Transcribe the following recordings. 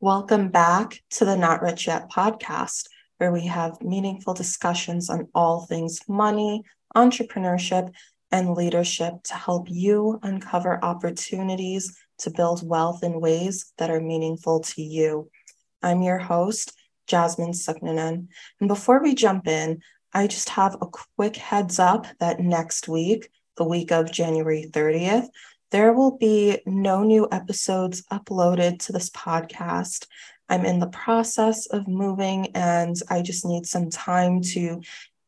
Welcome back to the Not Rich Yet podcast, where we have meaningful discussions on all things money, entrepreneurship, and leadership to help you uncover opportunities to build wealth in ways that are meaningful to you. I'm your host, Jasmin Suknanan. And before we jump in, I just have a quick heads up that next week, the week of January 30th, there will be no new episodes uploaded to this podcast. I'm in the process of moving and I just need some time to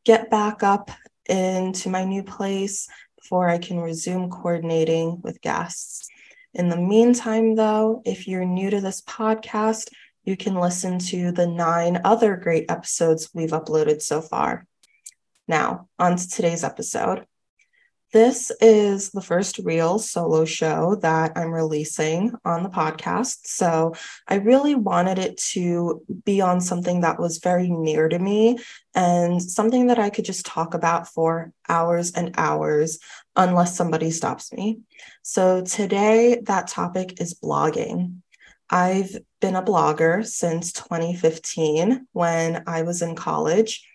get back up into my new place before I can resume coordinating with guests. In the meantime, though, if you're new to this podcast, you can listen to the nine other great episodes we've uploaded so far. Now, on to today's episode. This is the first real solo show that I'm releasing on the podcast. So I really wanted it to be on something that was very near to me and something that I could just talk about for hours and hours unless somebody stops me. So today, that topic is blogging. I've been a blogger since 2015 when I was in college.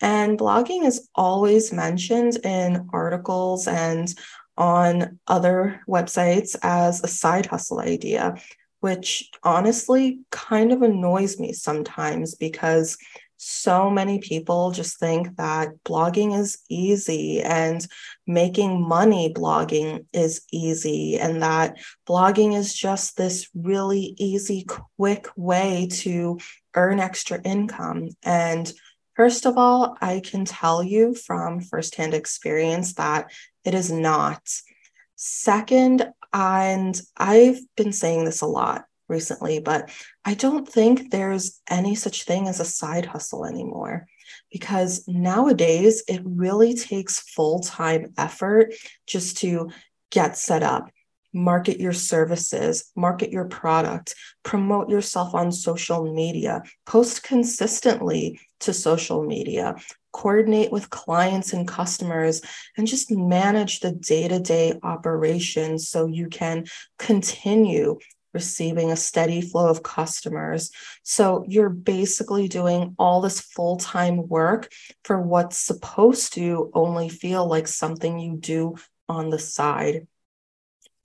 And blogging is always mentioned in articles and on other websites as a side hustle idea, which honestly kind of annoys me sometimes because so many people just think that blogging is easy and making money blogging is easy, and that blogging is just this really easy, quick way to earn extra income. And first of all, I can tell you from firsthand experience that it is not. Second, and I've been saying this a lot recently, but I don't think there's any such thing as a side hustle anymore because nowadays it really takes full time effort just to get set up, market your services, market your product, promote yourself on social media, post consistently to social media, coordinate with clients and customers, and just manage the day to day operations so you can continue receiving a steady flow of customers. So you're basically doing all this full time work for what's supposed to only feel like something you do on the side.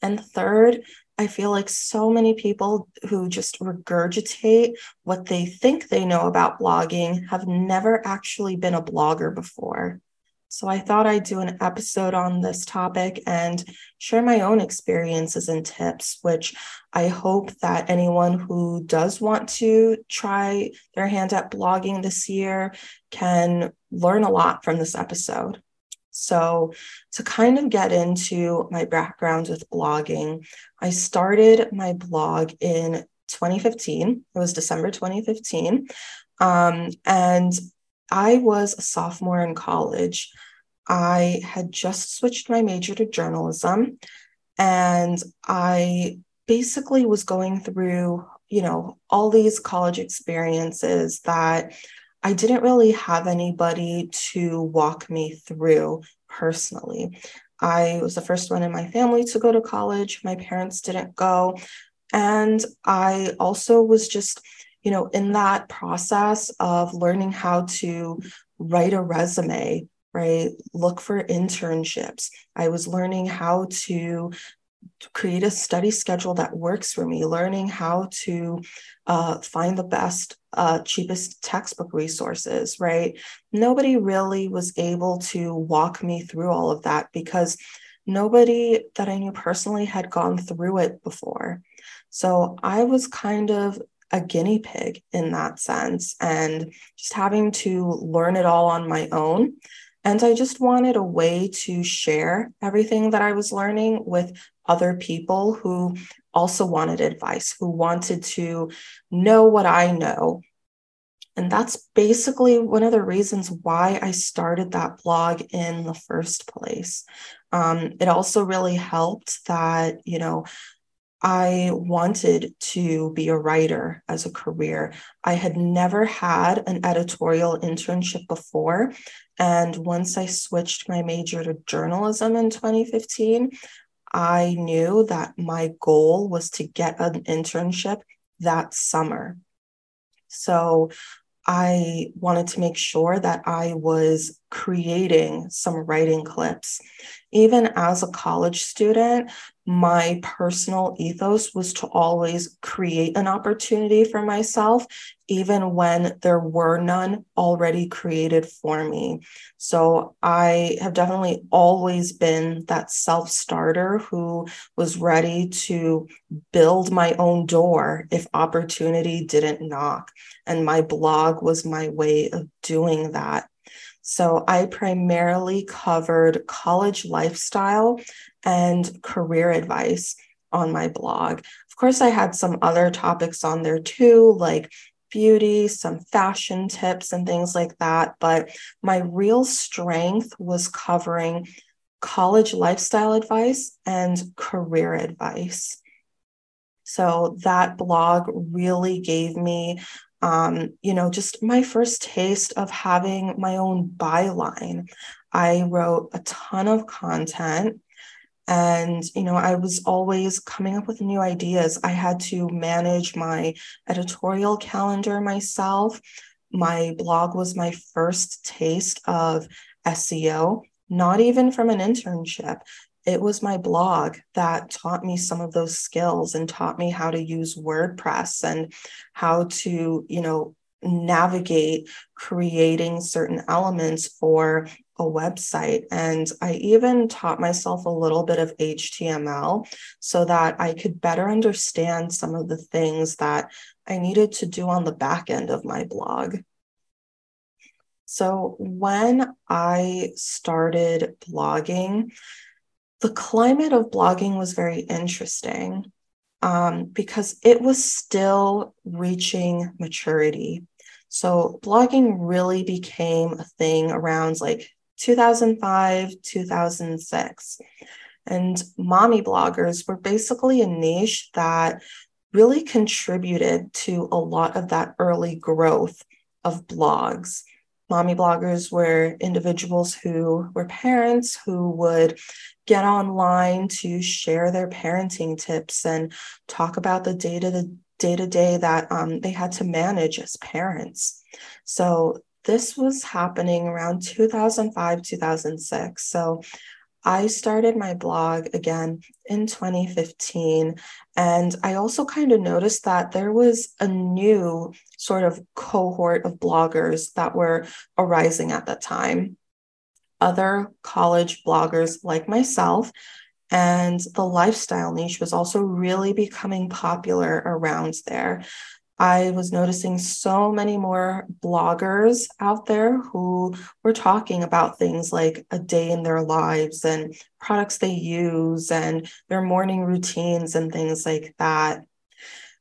And third, I feel like so many people who just regurgitate what they think they know about blogging have never actually been a blogger before. So I thought I'd do an episode on this topic and share my own experiences and tips, which I hope that anyone who does want to try their hand at blogging this year can learn a lot from this episode. So, to kind of get into my background with blogging, I started my blog in 2015. It was December 2015. Um, and I was a sophomore in college. I had just switched my major to journalism and I basically was going through, you know, all these college experiences that I didn't really have anybody to walk me through personally. I was the first one in my family to go to college. My parents didn't go. And I also was just, you know, in that process of learning how to write a resume, right? Look for internships. I was learning how to create a study schedule that works for me, learning how to uh, find the best, uh, cheapest textbook resources, right? Nobody really was able to walk me through all of that because nobody that I knew personally had gone through it before. So I was kind of a guinea pig in that sense and just having to learn it all on my own. And I just wanted a way to share everything that I was learning with other people who also wanted advice, who wanted to know what I know. And that's basically one of the reasons why I started that blog in the first place. Um, it also really helped that, you know, I wanted to be a writer as a career. I had never had an editorial internship before. And once I switched my major to journalism in 2015, I knew that my goal was to get an internship that summer. So I wanted to make sure that I was creating some writing clips. Even as a college student, my personal ethos was to always create an opportunity for myself, even when there were none already created for me. So I have definitely always been that self starter who was ready to build my own door if opportunity didn't knock. And my blog was my way of doing that. So I primarily covered college lifestyle and career advice on my blog. Of course, I had some other topics on there too, like beauty, some fashion tips, and things like that. But my real strength was covering college lifestyle advice and career advice. So that blog really gave me um, you know, just my first taste of having my own byline. I wrote a ton of content and you know i was always coming up with new ideas. I had to manage my editorial calendar myself. My blog was my first taste of seo not even from an internship. It was my blog that taught me some of those skills and taught me how to use WordPress and how to, you know, navigate creating certain elements for a website. And I even taught myself a little bit of HTML so that I could better understand some of the things that I needed to do on the back end of my blog. So when I started blogging, the climate of blogging was very interesting um, because it was still reaching maturity. So blogging really became a thing around like 2005, 2006. And mommy bloggers were basically a niche that really contributed to a lot of that early growth of blogs. Mommy bloggers were individuals who were parents who would get online to share their parenting tips and talk about the day to day to day that um, they had to manage as parents. So this was happening around 2005, 2006. So I started my blog again in 2015. And I also kind of noticed that there was a new sort of cohort of bloggers that were arising at that time other college bloggers like myself. And the lifestyle niche was also really becoming popular around there. I was noticing so many more bloggers out there who were talking about things like a day in their lives and products they use and their morning routines and things like that.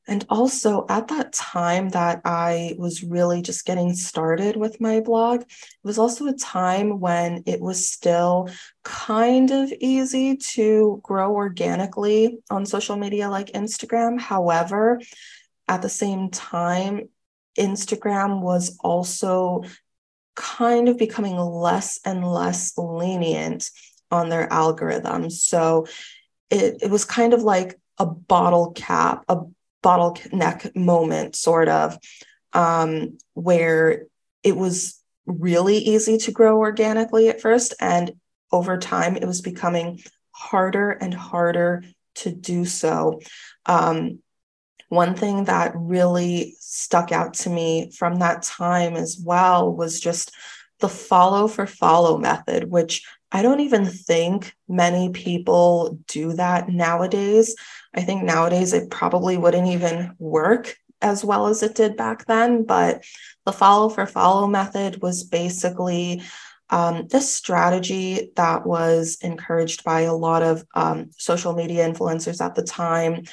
And also at that time that I was really just getting started with my blog, it was also a time when it was still kind of easy to grow organically on social media like Instagram. However, at the same time, Instagram was also kind of becoming less and less lenient on their algorithm. So it, it was kind of like a bottle cap, a bottleneck moment, sort of, um, where it was really easy to grow organically at first. And over time, it was becoming harder and harder to do so. Um, one thing that really stuck out to me from that time as well was just the follow for follow method, which I don't even think many people do that nowadays. I think nowadays it probably wouldn't even work as well as it did back then. But the follow for follow method was basically um, this strategy that was encouraged by a lot of um, social media influencers at the time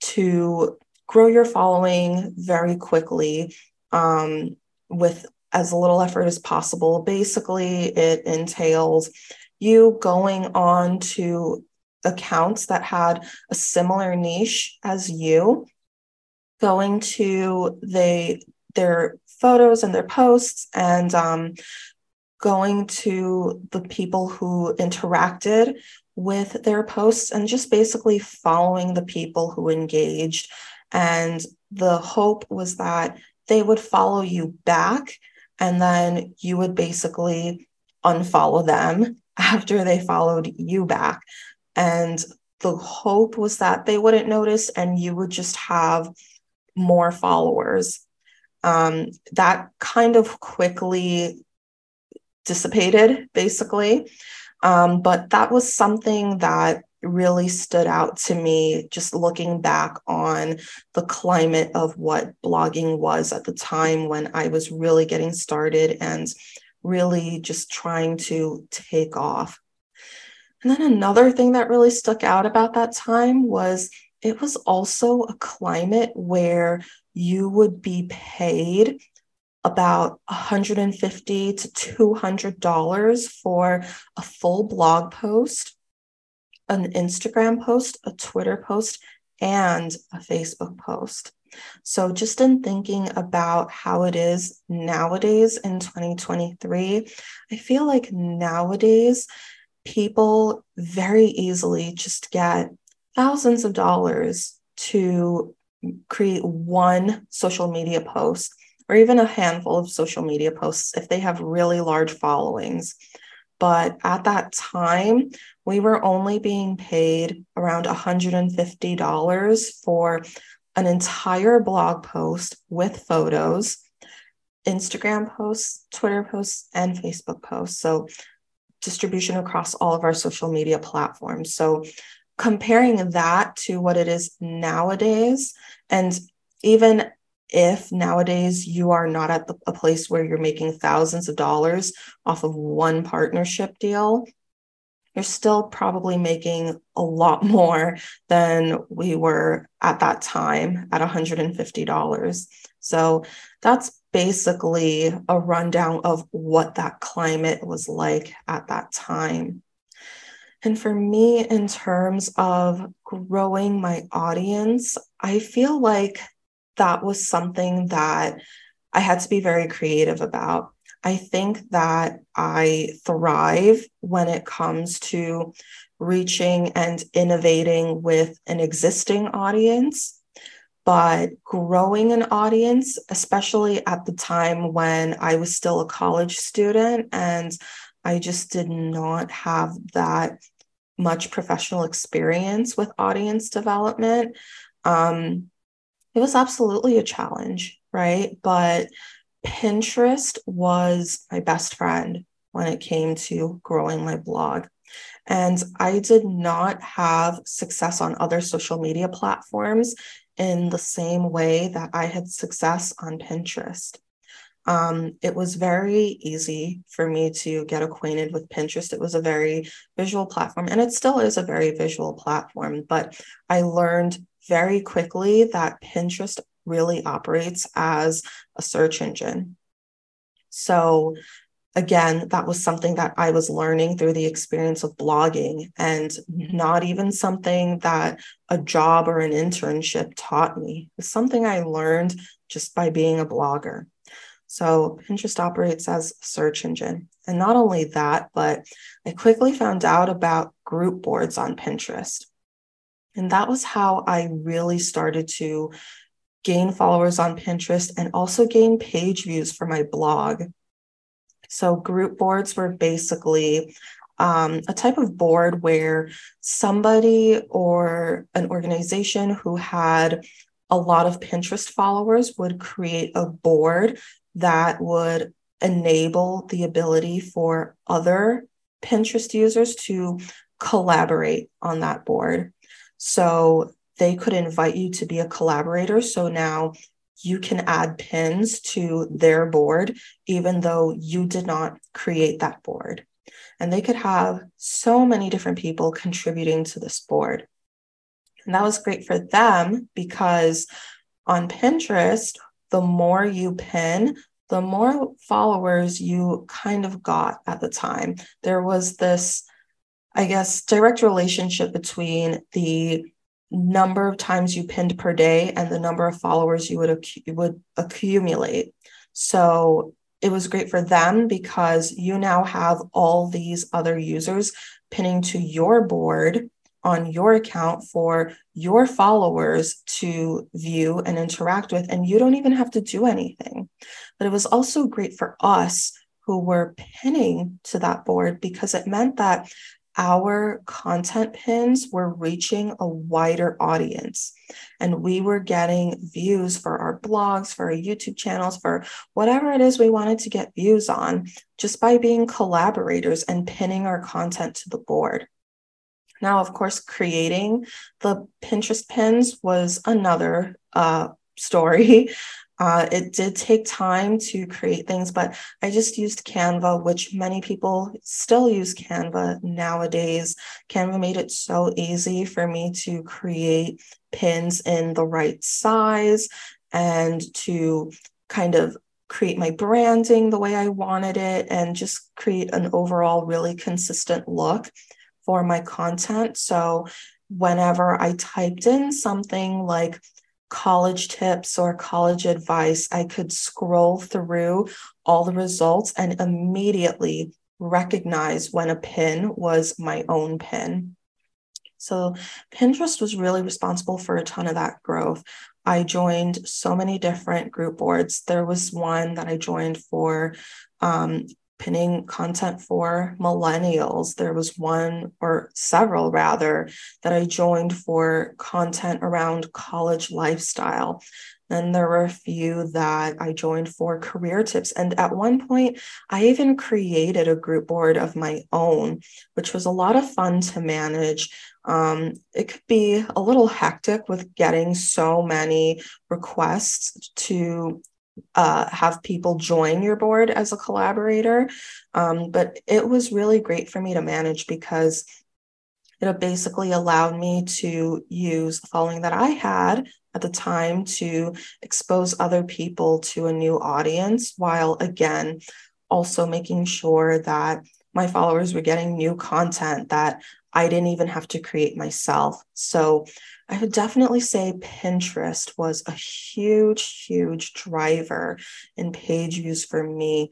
to grow your following very quickly um, with as little effort as possible. Basically, it entails you going on to accounts that had a similar niche as you, going to they their photos and their posts and um, going to the people who interacted with their posts and just basically following the people who engaged and the hope was that they would follow you back and then you would basically unfollow them after they followed you back. And the hope was that they wouldn't notice and you would just have more followers. Um, that kind of quickly dissipated, basically. Um, but that was something that really stood out to me just looking back on the climate of what blogging was at the time when I was really getting started and really just trying to take off. And then another thing that really stuck out about that time was it was also a climate where you would be paid about 150 to 200 dollars for a full blog post an instagram post a twitter post and a facebook post so just in thinking about how it is nowadays in 2023 i feel like nowadays people very easily just get thousands of dollars to create one social media post or even a handful of social media posts if they have really large followings. But at that time, we were only being paid around $150 for an entire blog post with photos, Instagram posts, Twitter posts, and Facebook posts. So distribution across all of our social media platforms. So comparing that to what it is nowadays, and even if nowadays you are not at the, a place where you're making thousands of dollars off of one partnership deal, you're still probably making a lot more than we were at that time at $150. So that's basically a rundown of what that climate was like at that time. And for me, in terms of growing my audience, I feel like that was something that I had to be very creative about. I think that I thrive when it comes to reaching and innovating with an existing audience. But growing an audience, especially at the time when I was still a college student and I just did not have that much professional experience with audience development. Um, it was absolutely a challenge, right? But Pinterest was my best friend when it came to growing my blog. And I did not have success on other social media platforms in the same way that I had success on Pinterest. Um, it was very easy for me to get acquainted with Pinterest. It was a very visual platform, and it still is a very visual platform. But I learned very quickly that Pinterest really operates as a search engine. So, again, that was something that I was learning through the experience of blogging and mm-hmm. not even something that a job or an internship taught me. It's something I learned just by being a blogger. So Pinterest operates as a search engine. And not only that, but I quickly found out about group boards on Pinterest. And that was how I really started to gain followers on Pinterest and also gain page views for my blog. So, group boards were basically um, a type of board where somebody or an organization who had a lot of Pinterest followers would create a board that would enable the ability for other Pinterest users to collaborate on that board. So they could invite you to be a collaborator. So now you can add pins to their board, even though you did not create that board. And they could have so many different people contributing to this board. And that was great for them because on Pinterest, the more you pin, the more followers you kind of got at the time. There was this, I guess, direct relationship between the number of times you pinned per day and the number of followers you would, would accumulate. So it was great for them because you now have all these other users pinning to your board on your account for your followers to view and interact with, and you don't even have to do anything. But it was also great for us who were pinning to that board because it meant that our content pins were reaching a wider audience and we were getting views for our blogs, for our YouTube channels, for whatever it is we wanted to get views on just by being collaborators and pinning our content to the board. Now, of course, creating the Pinterest pins was another uh, story. Uh, it did take time to create things, but I just used Canva, which many people still use Canva nowadays. Canva made it so easy for me to create pins in the right size and to kind of create my branding the way I wanted it and just create an overall really consistent look for my content. So whenever I typed in something like college tips or college advice, I could scroll through all the results and immediately recognize when a pin was my own pin. So Pinterest was really responsible for a ton of that growth. I joined so many different group boards. There was one that I joined for um, pinning content for millennials. There was one or several rather that I joined for content around college lifestyle. Then there were a few that I joined for career tips. And at one point, I even created a group board of my own, which was a lot of fun to manage. Um, it could be a little hectic with getting so many requests to uh, have people join your board as a collaborator. Um, but it was really great for me to manage because it basically allowed me to use the following that I had at the time to expose other people to a new audience, while again, also making sure that my followers were getting new content that I didn't even have to create myself. So I would definitely say Pinterest was a huge, huge driver in page views for me.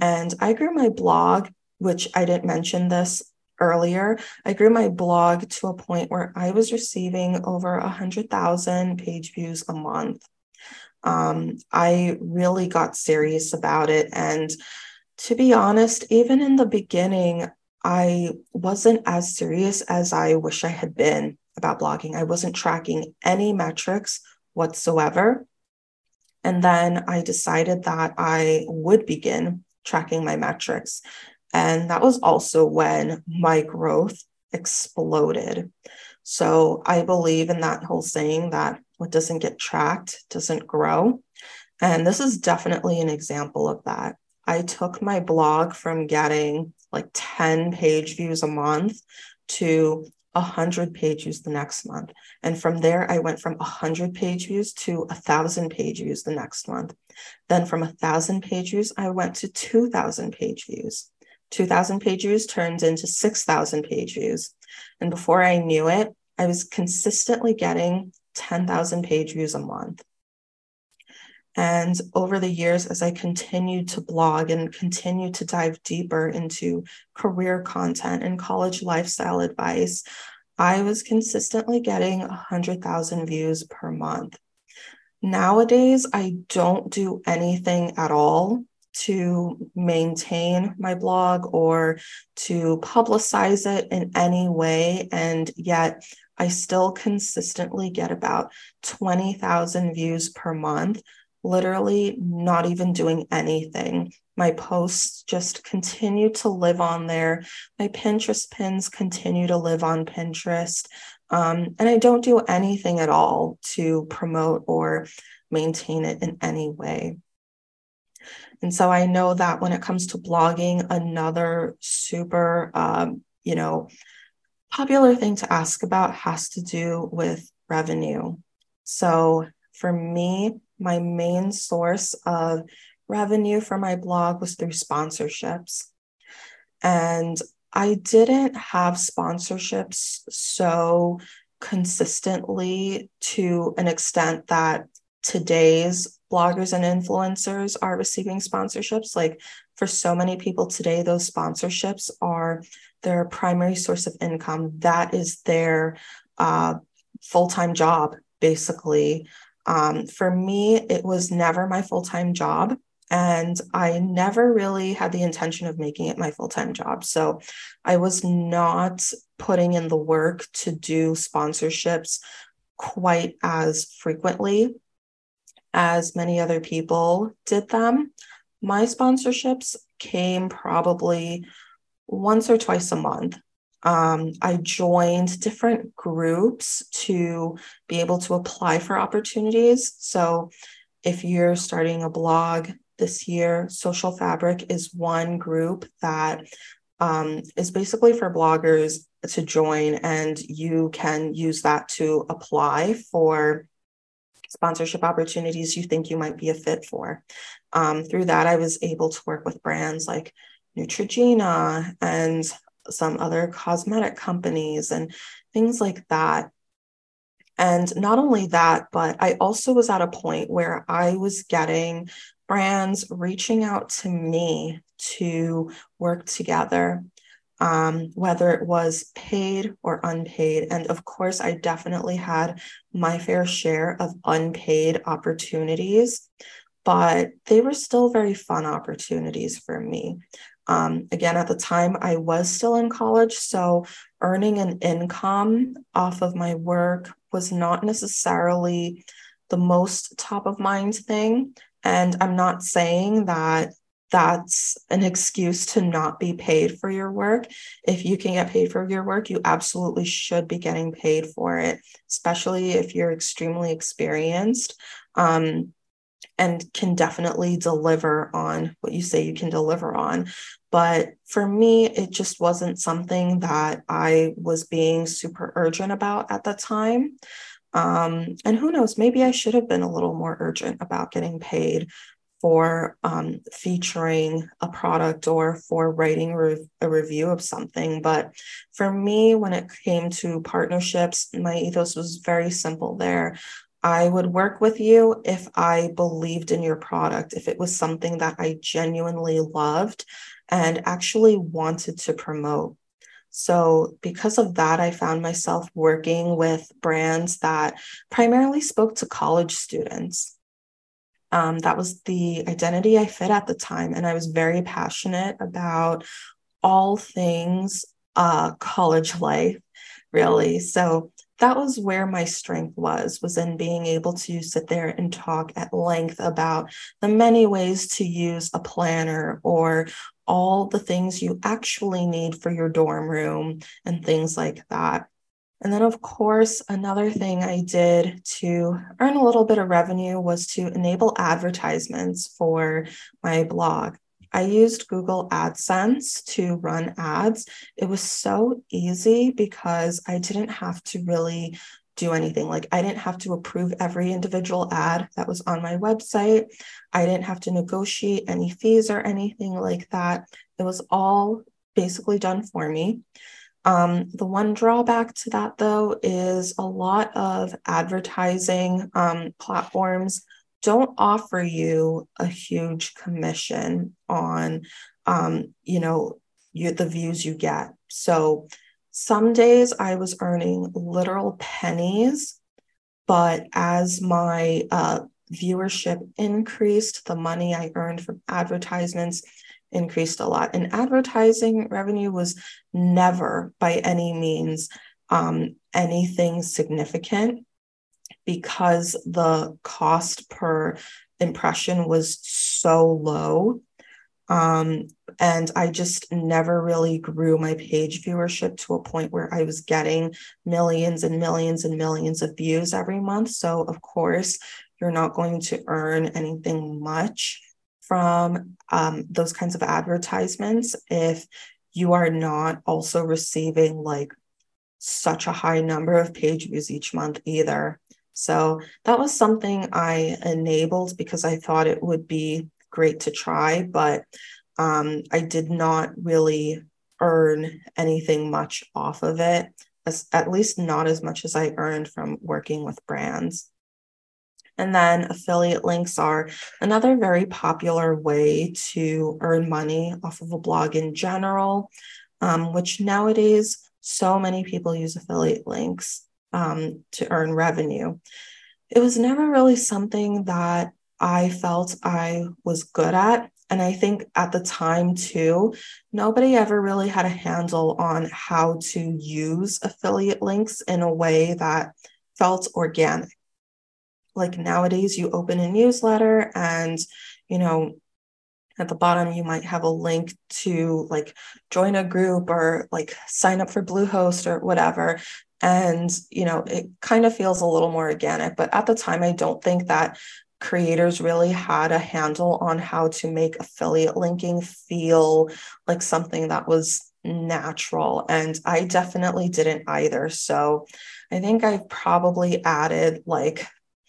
And I grew my blog, which I didn't mention this earlier. I grew my blog to a point where I was receiving over 100,000 page views a month. Um, I really got serious about it. And to be honest, even in the beginning, I wasn't as serious as I wish I had been about blogging. I wasn't tracking any metrics whatsoever. And then I decided that I would begin tracking my metrics. And that was also when my growth exploded. So I believe in that whole saying that what doesn't get tracked doesn't grow. And this is definitely an example of that. I took my blog from getting like 10 page views a month to 100 page views the next month. And from there, I went from 100 page views to 1,000 page views the next month. Then from 1,000 page views, I went to 2,000 page views. 2,000 page views turned into 6,000 page views. And before I knew it, I was consistently getting 10,000 page views a month. And over the years, as I continued to blog and continued to dive deeper into career content and college lifestyle advice, I was consistently getting 100,000 views per month. Nowadays, I don't do anything at all to maintain my blog or to publicize it in any way. And yet, I still consistently get about 20,000 views per month literally not even doing anything. My posts just continue to live on there. My Pinterest pins continue to live on Pinterest. Um, and I don't do anything at all to promote or maintain it in any way. And so I know that when it comes to blogging, another super, um, you know, popular thing to ask about has to do with revenue. So for me, my main source of revenue for my blog was through sponsorships. And I didn't have sponsorships so consistently to an extent that today's bloggers and influencers are receiving sponsorships. Like for so many people today, those sponsorships are their primary source of income. That is their uh, full time job, basically. Um, for me, it was never my full time job. And I never really had the intention of making it my full time job. So I was not putting in the work to do sponsorships quite as frequently as many other people did them. My sponsorships came probably once or twice a month. Um, I joined different groups to be able to apply for opportunities. So, if you're starting a blog this year, Social Fabric is one group that um, is basically for bloggers to join, and you can use that to apply for sponsorship opportunities you think you might be a fit for. Um, through that, I was able to work with brands like Neutrogena and some other cosmetic companies and things like that. And not only that, but I also was at a point where I was getting brands reaching out to me to work together, um, whether it was paid or unpaid. And of course, I definitely had my fair share of unpaid opportunities, but they were still very fun opportunities for me. Um, again, at the time, I was still in college. So earning an income off of my work was not necessarily the most top of mind thing. And I'm not saying that that's an excuse to not be paid for your work. If you can get paid for your work, you absolutely should be getting paid for it, especially if you're extremely experienced. Um, and can definitely deliver on what you say you can deliver on. But for me, it just wasn't something that I was being super urgent about at the time. Um, and who knows, maybe I should have been a little more urgent about getting paid for um, featuring a product or for writing re- a review of something. But for me, when it came to partnerships, my ethos was very simple there. I would work with you if I believed in your product, if it was something that I genuinely loved and actually wanted to promote. So, because of that, I found myself working with brands that primarily spoke to college students. Um, that was the identity I fit at the time. And I was very passionate about all things uh, college life, really. So, that was where my strength was was in being able to sit there and talk at length about the many ways to use a planner or all the things you actually need for your dorm room and things like that. And then of course another thing i did to earn a little bit of revenue was to enable advertisements for my blog I used Google AdSense to run ads. It was so easy because I didn't have to really do anything. Like, I didn't have to approve every individual ad that was on my website. I didn't have to negotiate any fees or anything like that. It was all basically done for me. Um, the one drawback to that, though, is a lot of advertising um, platforms don't offer you a huge commission on um, you know the views you get. So some days i was earning literal pennies but as my uh, viewership increased the money i earned from advertisements increased a lot. And advertising revenue was never by any means um, anything significant because the cost per impression was so low. Um, and I just never really grew my page viewership to a point where I was getting millions and millions and millions of views every month. So, of course, you're not going to earn anything much from um, those kinds of advertisements if you are not also receiving like such a high number of page views each month either. So that was something I enabled because I thought it would be great to try, but um, I did not really earn anything much off of it, as, at least not as much as I earned from working with brands. And then affiliate links are another very popular way to earn money off of a blog in general, um, which nowadays so many people use affiliate links um, to earn revenue. It was never really something that I felt I was good at. And I think at the time, too, nobody ever really had a handle on how to use affiliate links in a way that felt organic like nowadays you open a newsletter and you know at the bottom you might have a link to like join a group or like sign up for bluehost or whatever and you know it kind of feels a little more organic but at the time i don't think that creators really had a handle on how to make affiliate linking feel like something that was natural. And i definitely didn't either. So i think i've probably added like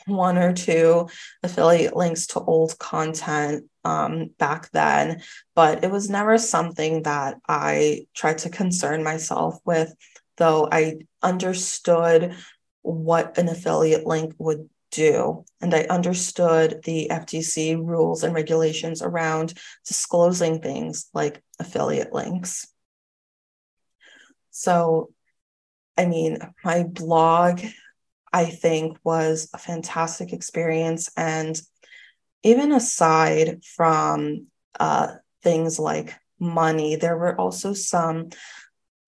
one or two affiliate links to old content um, back then, but it was never something that I tried to concern myself with, though I understood what an affiliate link would do. And I understood the FTC rules and regulations around disclosing things like affiliate links. So, I mean, my blog I think was a fantastic experience. And even aside from uh, things like money, there were also some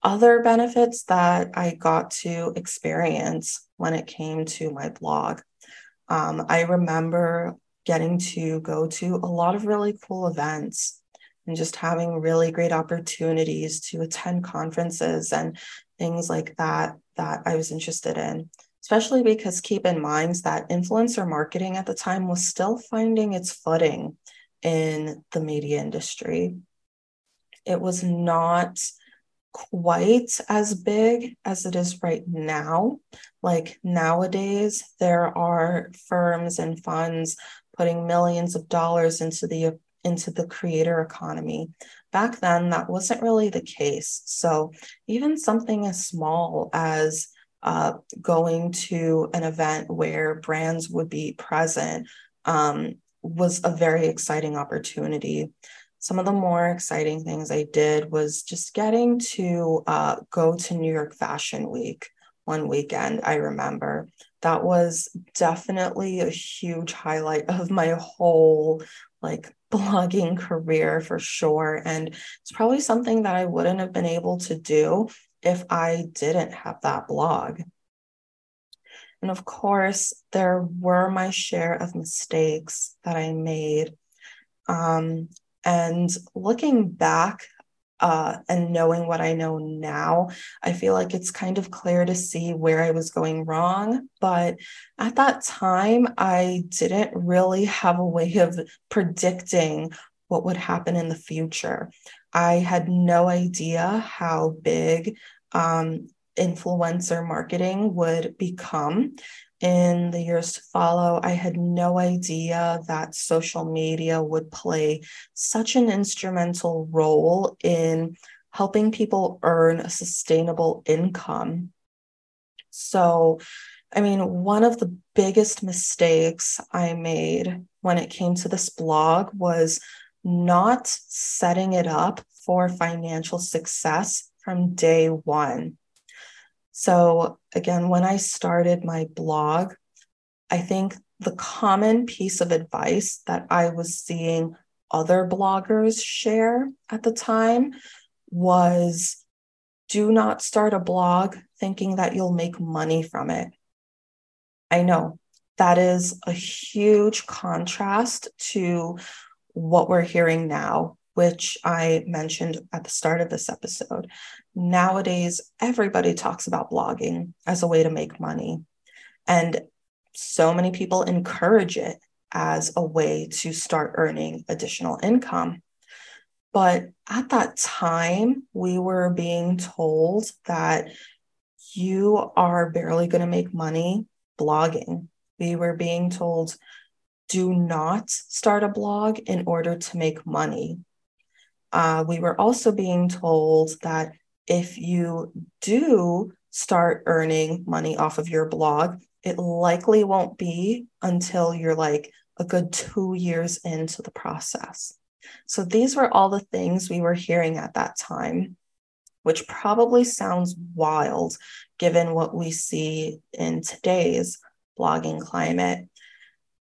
other benefits that I got to experience when it came to my blog. Um, I remember getting to go to a lot of really cool events and just having really great opportunities to attend conferences and things like that that I was interested in especially because keep in mind that influencer marketing at the time was still finding its footing in the media industry. It was not quite as big as it is right now. Like nowadays, there are firms and funds putting millions of dollars into the into the creator economy. Back then, that wasn't really the case. So even something as small as uh, going to an event where brands would be present um, was a very exciting opportunity. Some of the more exciting things I did was just getting to uh, go to New York Fashion Week one weekend. I remember that was definitely a huge highlight of my whole like blogging career for sure. And it's probably something that I wouldn't have been able to do if I didn't have that blog. And of course, there were my share of mistakes that I made. Um, and looking back uh, and knowing what I know now, I feel like it's kind of clear to see where I was going wrong. But at that time, I didn't really have a way of predicting what would happen in the future. I had no idea how big um, influencer marketing would become in the years to follow. I had no idea that social media would play such an instrumental role in helping people earn a sustainable income. So, I mean, one of the biggest mistakes I made when it came to this blog was not setting it up for financial success from day one. So, again, when I started my blog, I think the common piece of advice that I was seeing other bloggers share at the time was do not start a blog thinking that you'll make money from it. I know that is a huge contrast to what we're hearing now, which I mentioned at the start of this episode. Nowadays, everybody talks about blogging as a way to make money. And so many people encourage it as a way to start earning additional income. But at that time, we were being told that you are barely going to make money blogging. We were being told do not start a blog in order to make money. Uh, we were also being told that if you do start earning money off of your blog, it likely won't be until you're like a good two years into the process. So these were all the things we were hearing at that time, which probably sounds wild given what we see in today's blogging climate.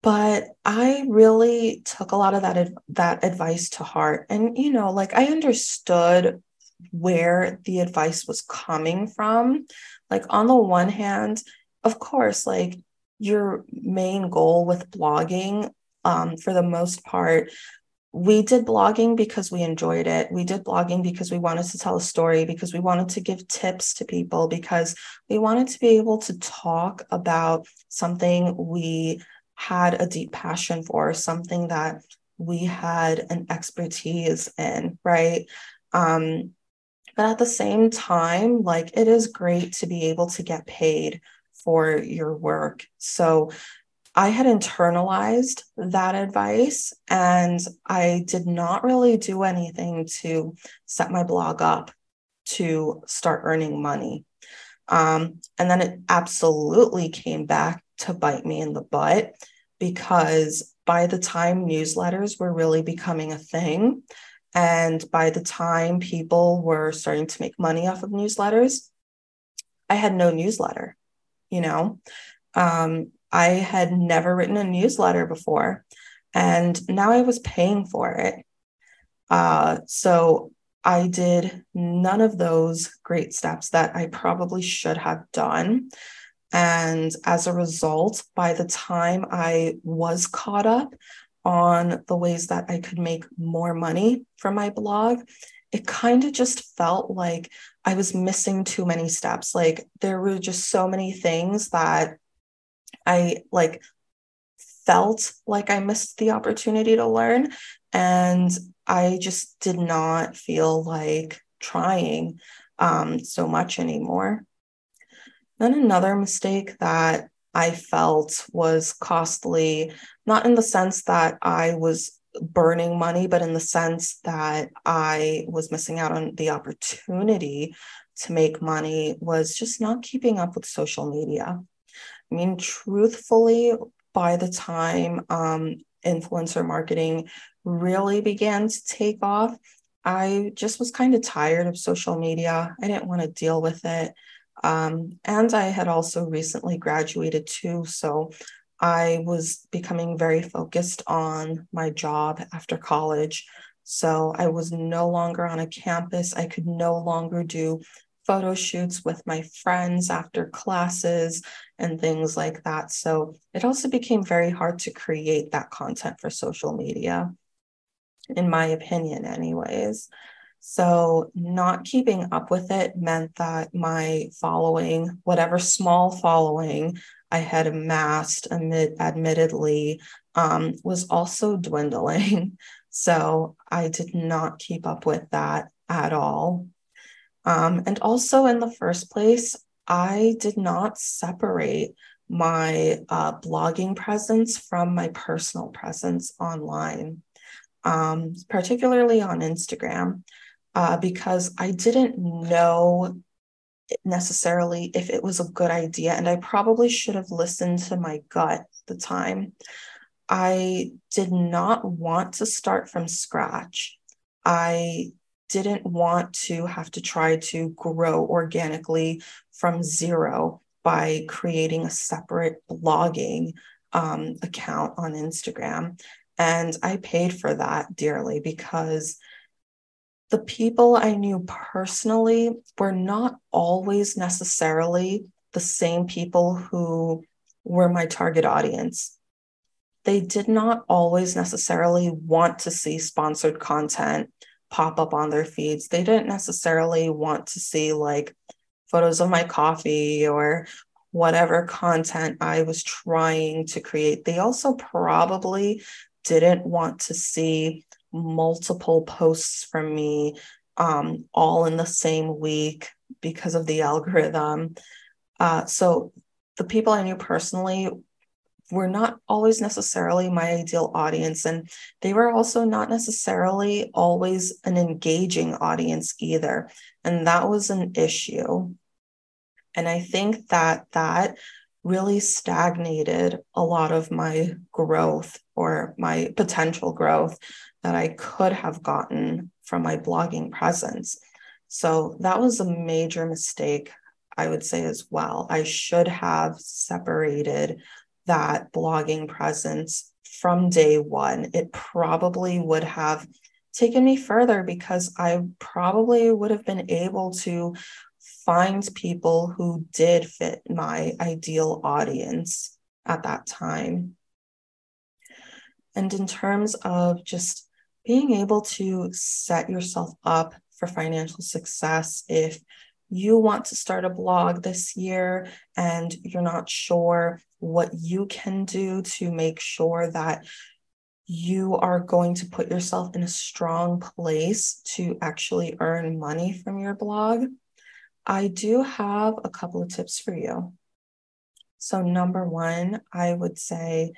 But I really took a lot of that that advice to heart and you know like I understood where the advice was coming from. Like on the one hand, of course, like your main goal with blogging um, for the most part we did blogging because we enjoyed it. We did blogging because we wanted to tell a story, because we wanted to give tips to people, because we wanted to be able to talk about something we had a deep passion for, something that we had an expertise in, right? Um, but at the same time, like it is great to be able to get paid for your work. So I had internalized that advice and I did not really do anything to set my blog up to start earning money. Um, and then it absolutely came back to bite me in the butt because by the time newsletters were really becoming a thing, and by the time people were starting to make money off of newsletters, I had no newsletter, you know. Um, I had never written a newsletter before, and now I was paying for it. Uh, so I did none of those great steps that I probably should have done. And as a result, by the time I was caught up on the ways that I could make more money from my blog, it kind of just felt like I was missing too many steps. Like there were just so many things that I like felt like I missed the opportunity to learn. And I just did not feel like trying um, so much anymore. Then another mistake that I felt was costly, not in the sense that I was burning money, but in the sense that I was missing out on the opportunity to make money, was just not keeping up with social media. I mean, truthfully, by the time um, influencer marketing really began to take off, I just was kind of tired of social media. I didn't want to deal with it. Um, and I had also recently graduated too. So I was becoming very focused on my job after college. So I was no longer on a campus. I could no longer do photo shoots with my friends after classes and things like that. So it also became very hard to create that content for social media, in my opinion, anyways. So, not keeping up with it meant that my following, whatever small following I had amassed, amid, admittedly, um, was also dwindling. So, I did not keep up with that at all. Um, and also, in the first place, I did not separate my uh, blogging presence from my personal presence online, um, particularly on Instagram, uh, because I didn't know necessarily if it was a good idea. And I probably should have listened to my gut at the time. I did not want to start from scratch. I didn't want to have to try to grow organically from zero by creating a separate blogging um, account on Instagram. And I paid for that dearly because the people I knew personally were not always necessarily the same people who were my target audience. They did not always necessarily want to see sponsored content pop up on their feeds. They didn't necessarily want to see like photos of my coffee or whatever content I was trying to create. They also probably didn't want to see multiple posts from me um, all in the same week because of the algorithm. Uh, so the people I knew personally were not always necessarily my ideal audience. And they were also not necessarily always an engaging audience either. And that was an issue. And I think that that really stagnated a lot of my growth or my potential growth that I could have gotten from my blogging presence. So that was a major mistake, I would say, as well. I should have separated that blogging presence from day one. It probably would have taken me further because I probably would have been able to find people who did fit my ideal audience at that time. And in terms of just being able to set yourself up for financial success, if you want to start a blog this year and you're not sure what you can do to make sure that you are going to put yourself in a strong place to actually earn money from your blog, I do have a couple of tips for you. So, number one, I would say,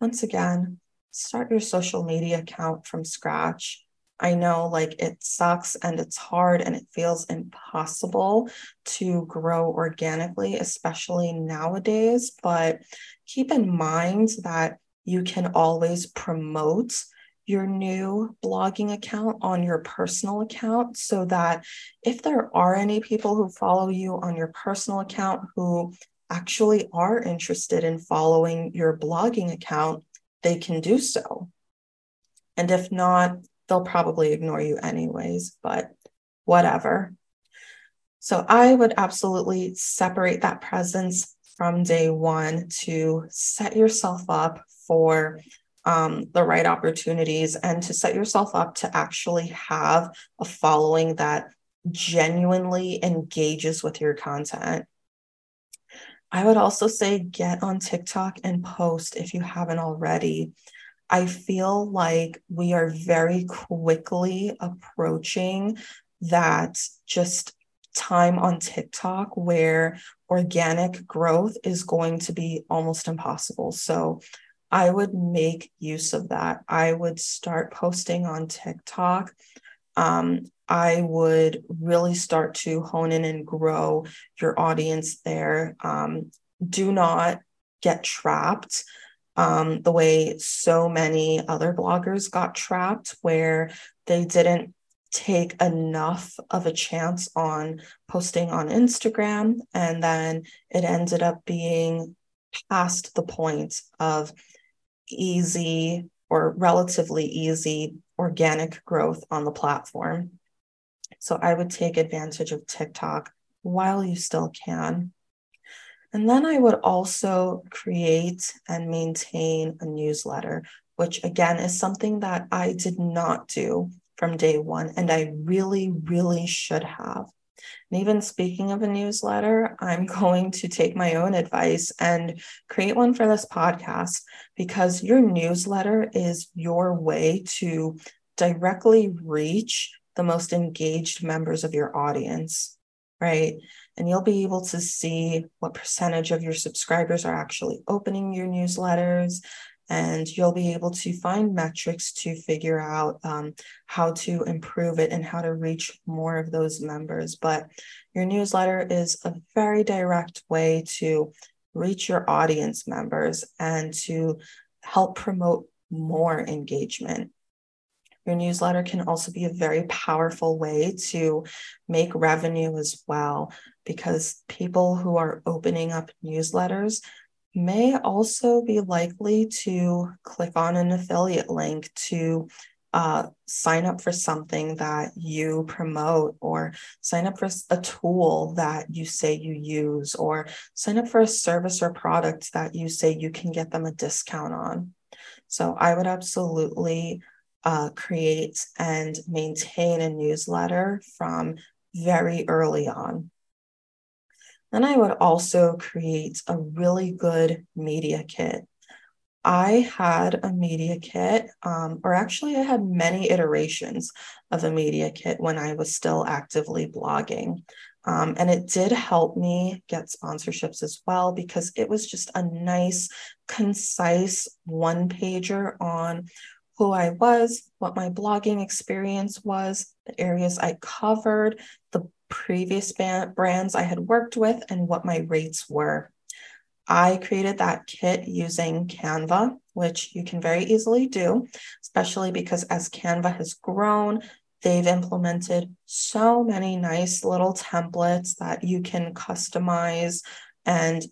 once again, start your social media account from scratch. I know like it sucks and it's hard and it feels impossible to grow organically, especially nowadays. But keep in mind that you can always promote your new blogging account on your personal account so that if there are any people who follow you on your personal account who actually are interested in following your blogging account, they can do so. And if not, they'll probably ignore you anyways, but whatever. So I would absolutely separate that presence from day one to set yourself up for um, the right opportunities and to set yourself up to actually have a following that genuinely engages with your content. I would also say get on TikTok and post if you haven't already. I feel like we are very quickly approaching that just time on TikTok where organic growth is going to be almost impossible. So I would make use of that. I would start posting on TikTok. Um, I would really start to hone in and grow your audience there. Um, do not get trapped um, the way so many other bloggers got trapped, where they didn't take enough of a chance on posting on Instagram. And then it ended up being past the point of easy or relatively easy organic growth on the platform. So I would take advantage of TikTok while you still can. And then I would also create and maintain a newsletter, which again is something that I did not do from day one. And I really, really should have. And even speaking of a newsletter, I'm going to take my own advice and create one for this podcast because your newsletter is your way to directly reach the most engaged members of your audience, right? And you'll be able to see what percentage of your subscribers are actually opening your newsletters and you'll be able to find metrics to figure out um, how to improve it and how to reach more of those members. But your newsletter is a very direct way to reach your audience members and to help promote more engagement. Your newsletter can also be a very powerful way to make revenue as well, because people who are opening up newsletters may also be likely to click on an affiliate link to uh, sign up for something that you promote or sign up for a tool that you say you use or sign up for a service or product that you say you can get them a discount on. So I would absolutely uh, create and maintain a newsletter from very early on. Then I would also create a really good media kit. I had a media kit, um, or actually, I had many iterations of a media kit when I was still actively blogging. Um, and it did help me get sponsorships as well because it was just a nice, concise one pager on who I was, what my blogging experience was, the areas I covered, the previous brands I had worked with and what my rates were. I created that kit using Canva, which you can very easily do, especially because as Canva has grown, they've implemented so many nice little templates that you can customize and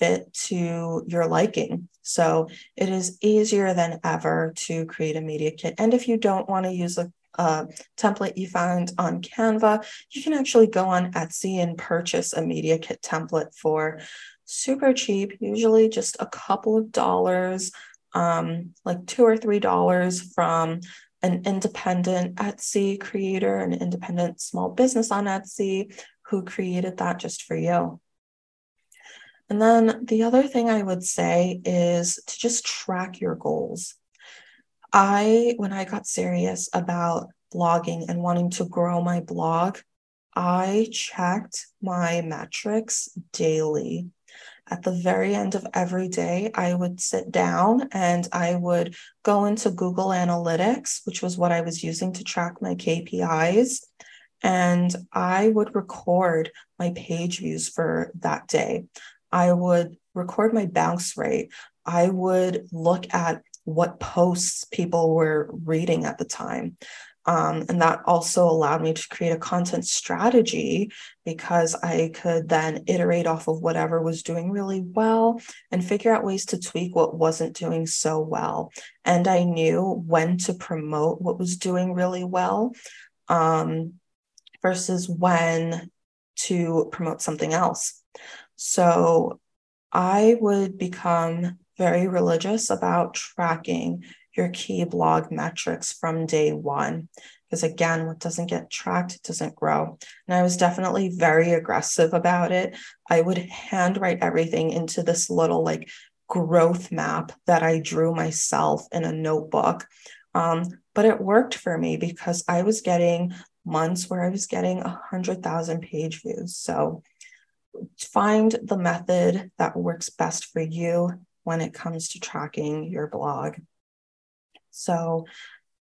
fit to your liking. So it is easier than ever to create a media kit. And if you don't want to use a, a template you found on Canva, you can actually go on Etsy and purchase a media kit template for super cheap, usually just a couple of dollars, um, like two or three dollars from an independent Etsy creator, an independent small business on Etsy who created that just for you. And then the other thing I would say is to just track your goals. I, when I got serious about blogging and wanting to grow my blog, I checked my metrics daily. At the very end of every day, I would sit down and I would go into Google Analytics, which was what I was using to track my KPIs. And I would record my page views for that day. I would record my bounce rate. I would look at what posts people were reading at the time. Um, and that also allowed me to create a content strategy because I could then iterate off of whatever was doing really well and figure out ways to tweak what wasn't doing so well. And I knew when to promote what was doing really well um, versus when to promote something else. So I would become very religious about tracking your key blog metrics from day one. Because again, what doesn't get tracked doesn't grow. And I was definitely very aggressive about it. I would handwrite everything into this little like growth map that I drew myself in a notebook. Um, but it worked for me because I was getting months where I was getting a hundred thousand page views. So find the method that works best for you when it comes to tracking your blog. So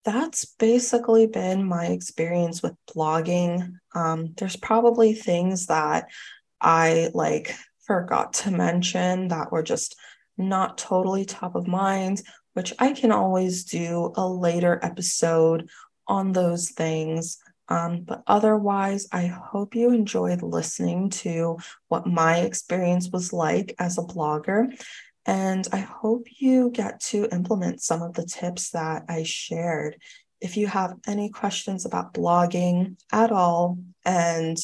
that's basically been my experience with blogging. Um, there's probably things that I like forgot to mention that were just not totally top of mind, which I can always do a later episode on those things. Um, but otherwise, I hope you enjoyed listening to what my experience was like as a blogger. And I hope you get to implement some of the tips that I shared. If you have any questions about blogging at all and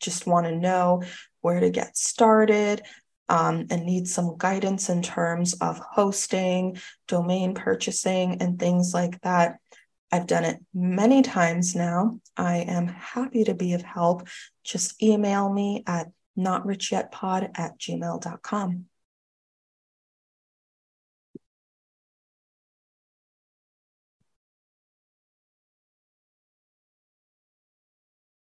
just want to know where to get started, um, and need some guidance in terms of hosting, domain purchasing, and things like that, I've done it many times now. I am happy to be of help. Just email me at notrichyetpod at gmail.com.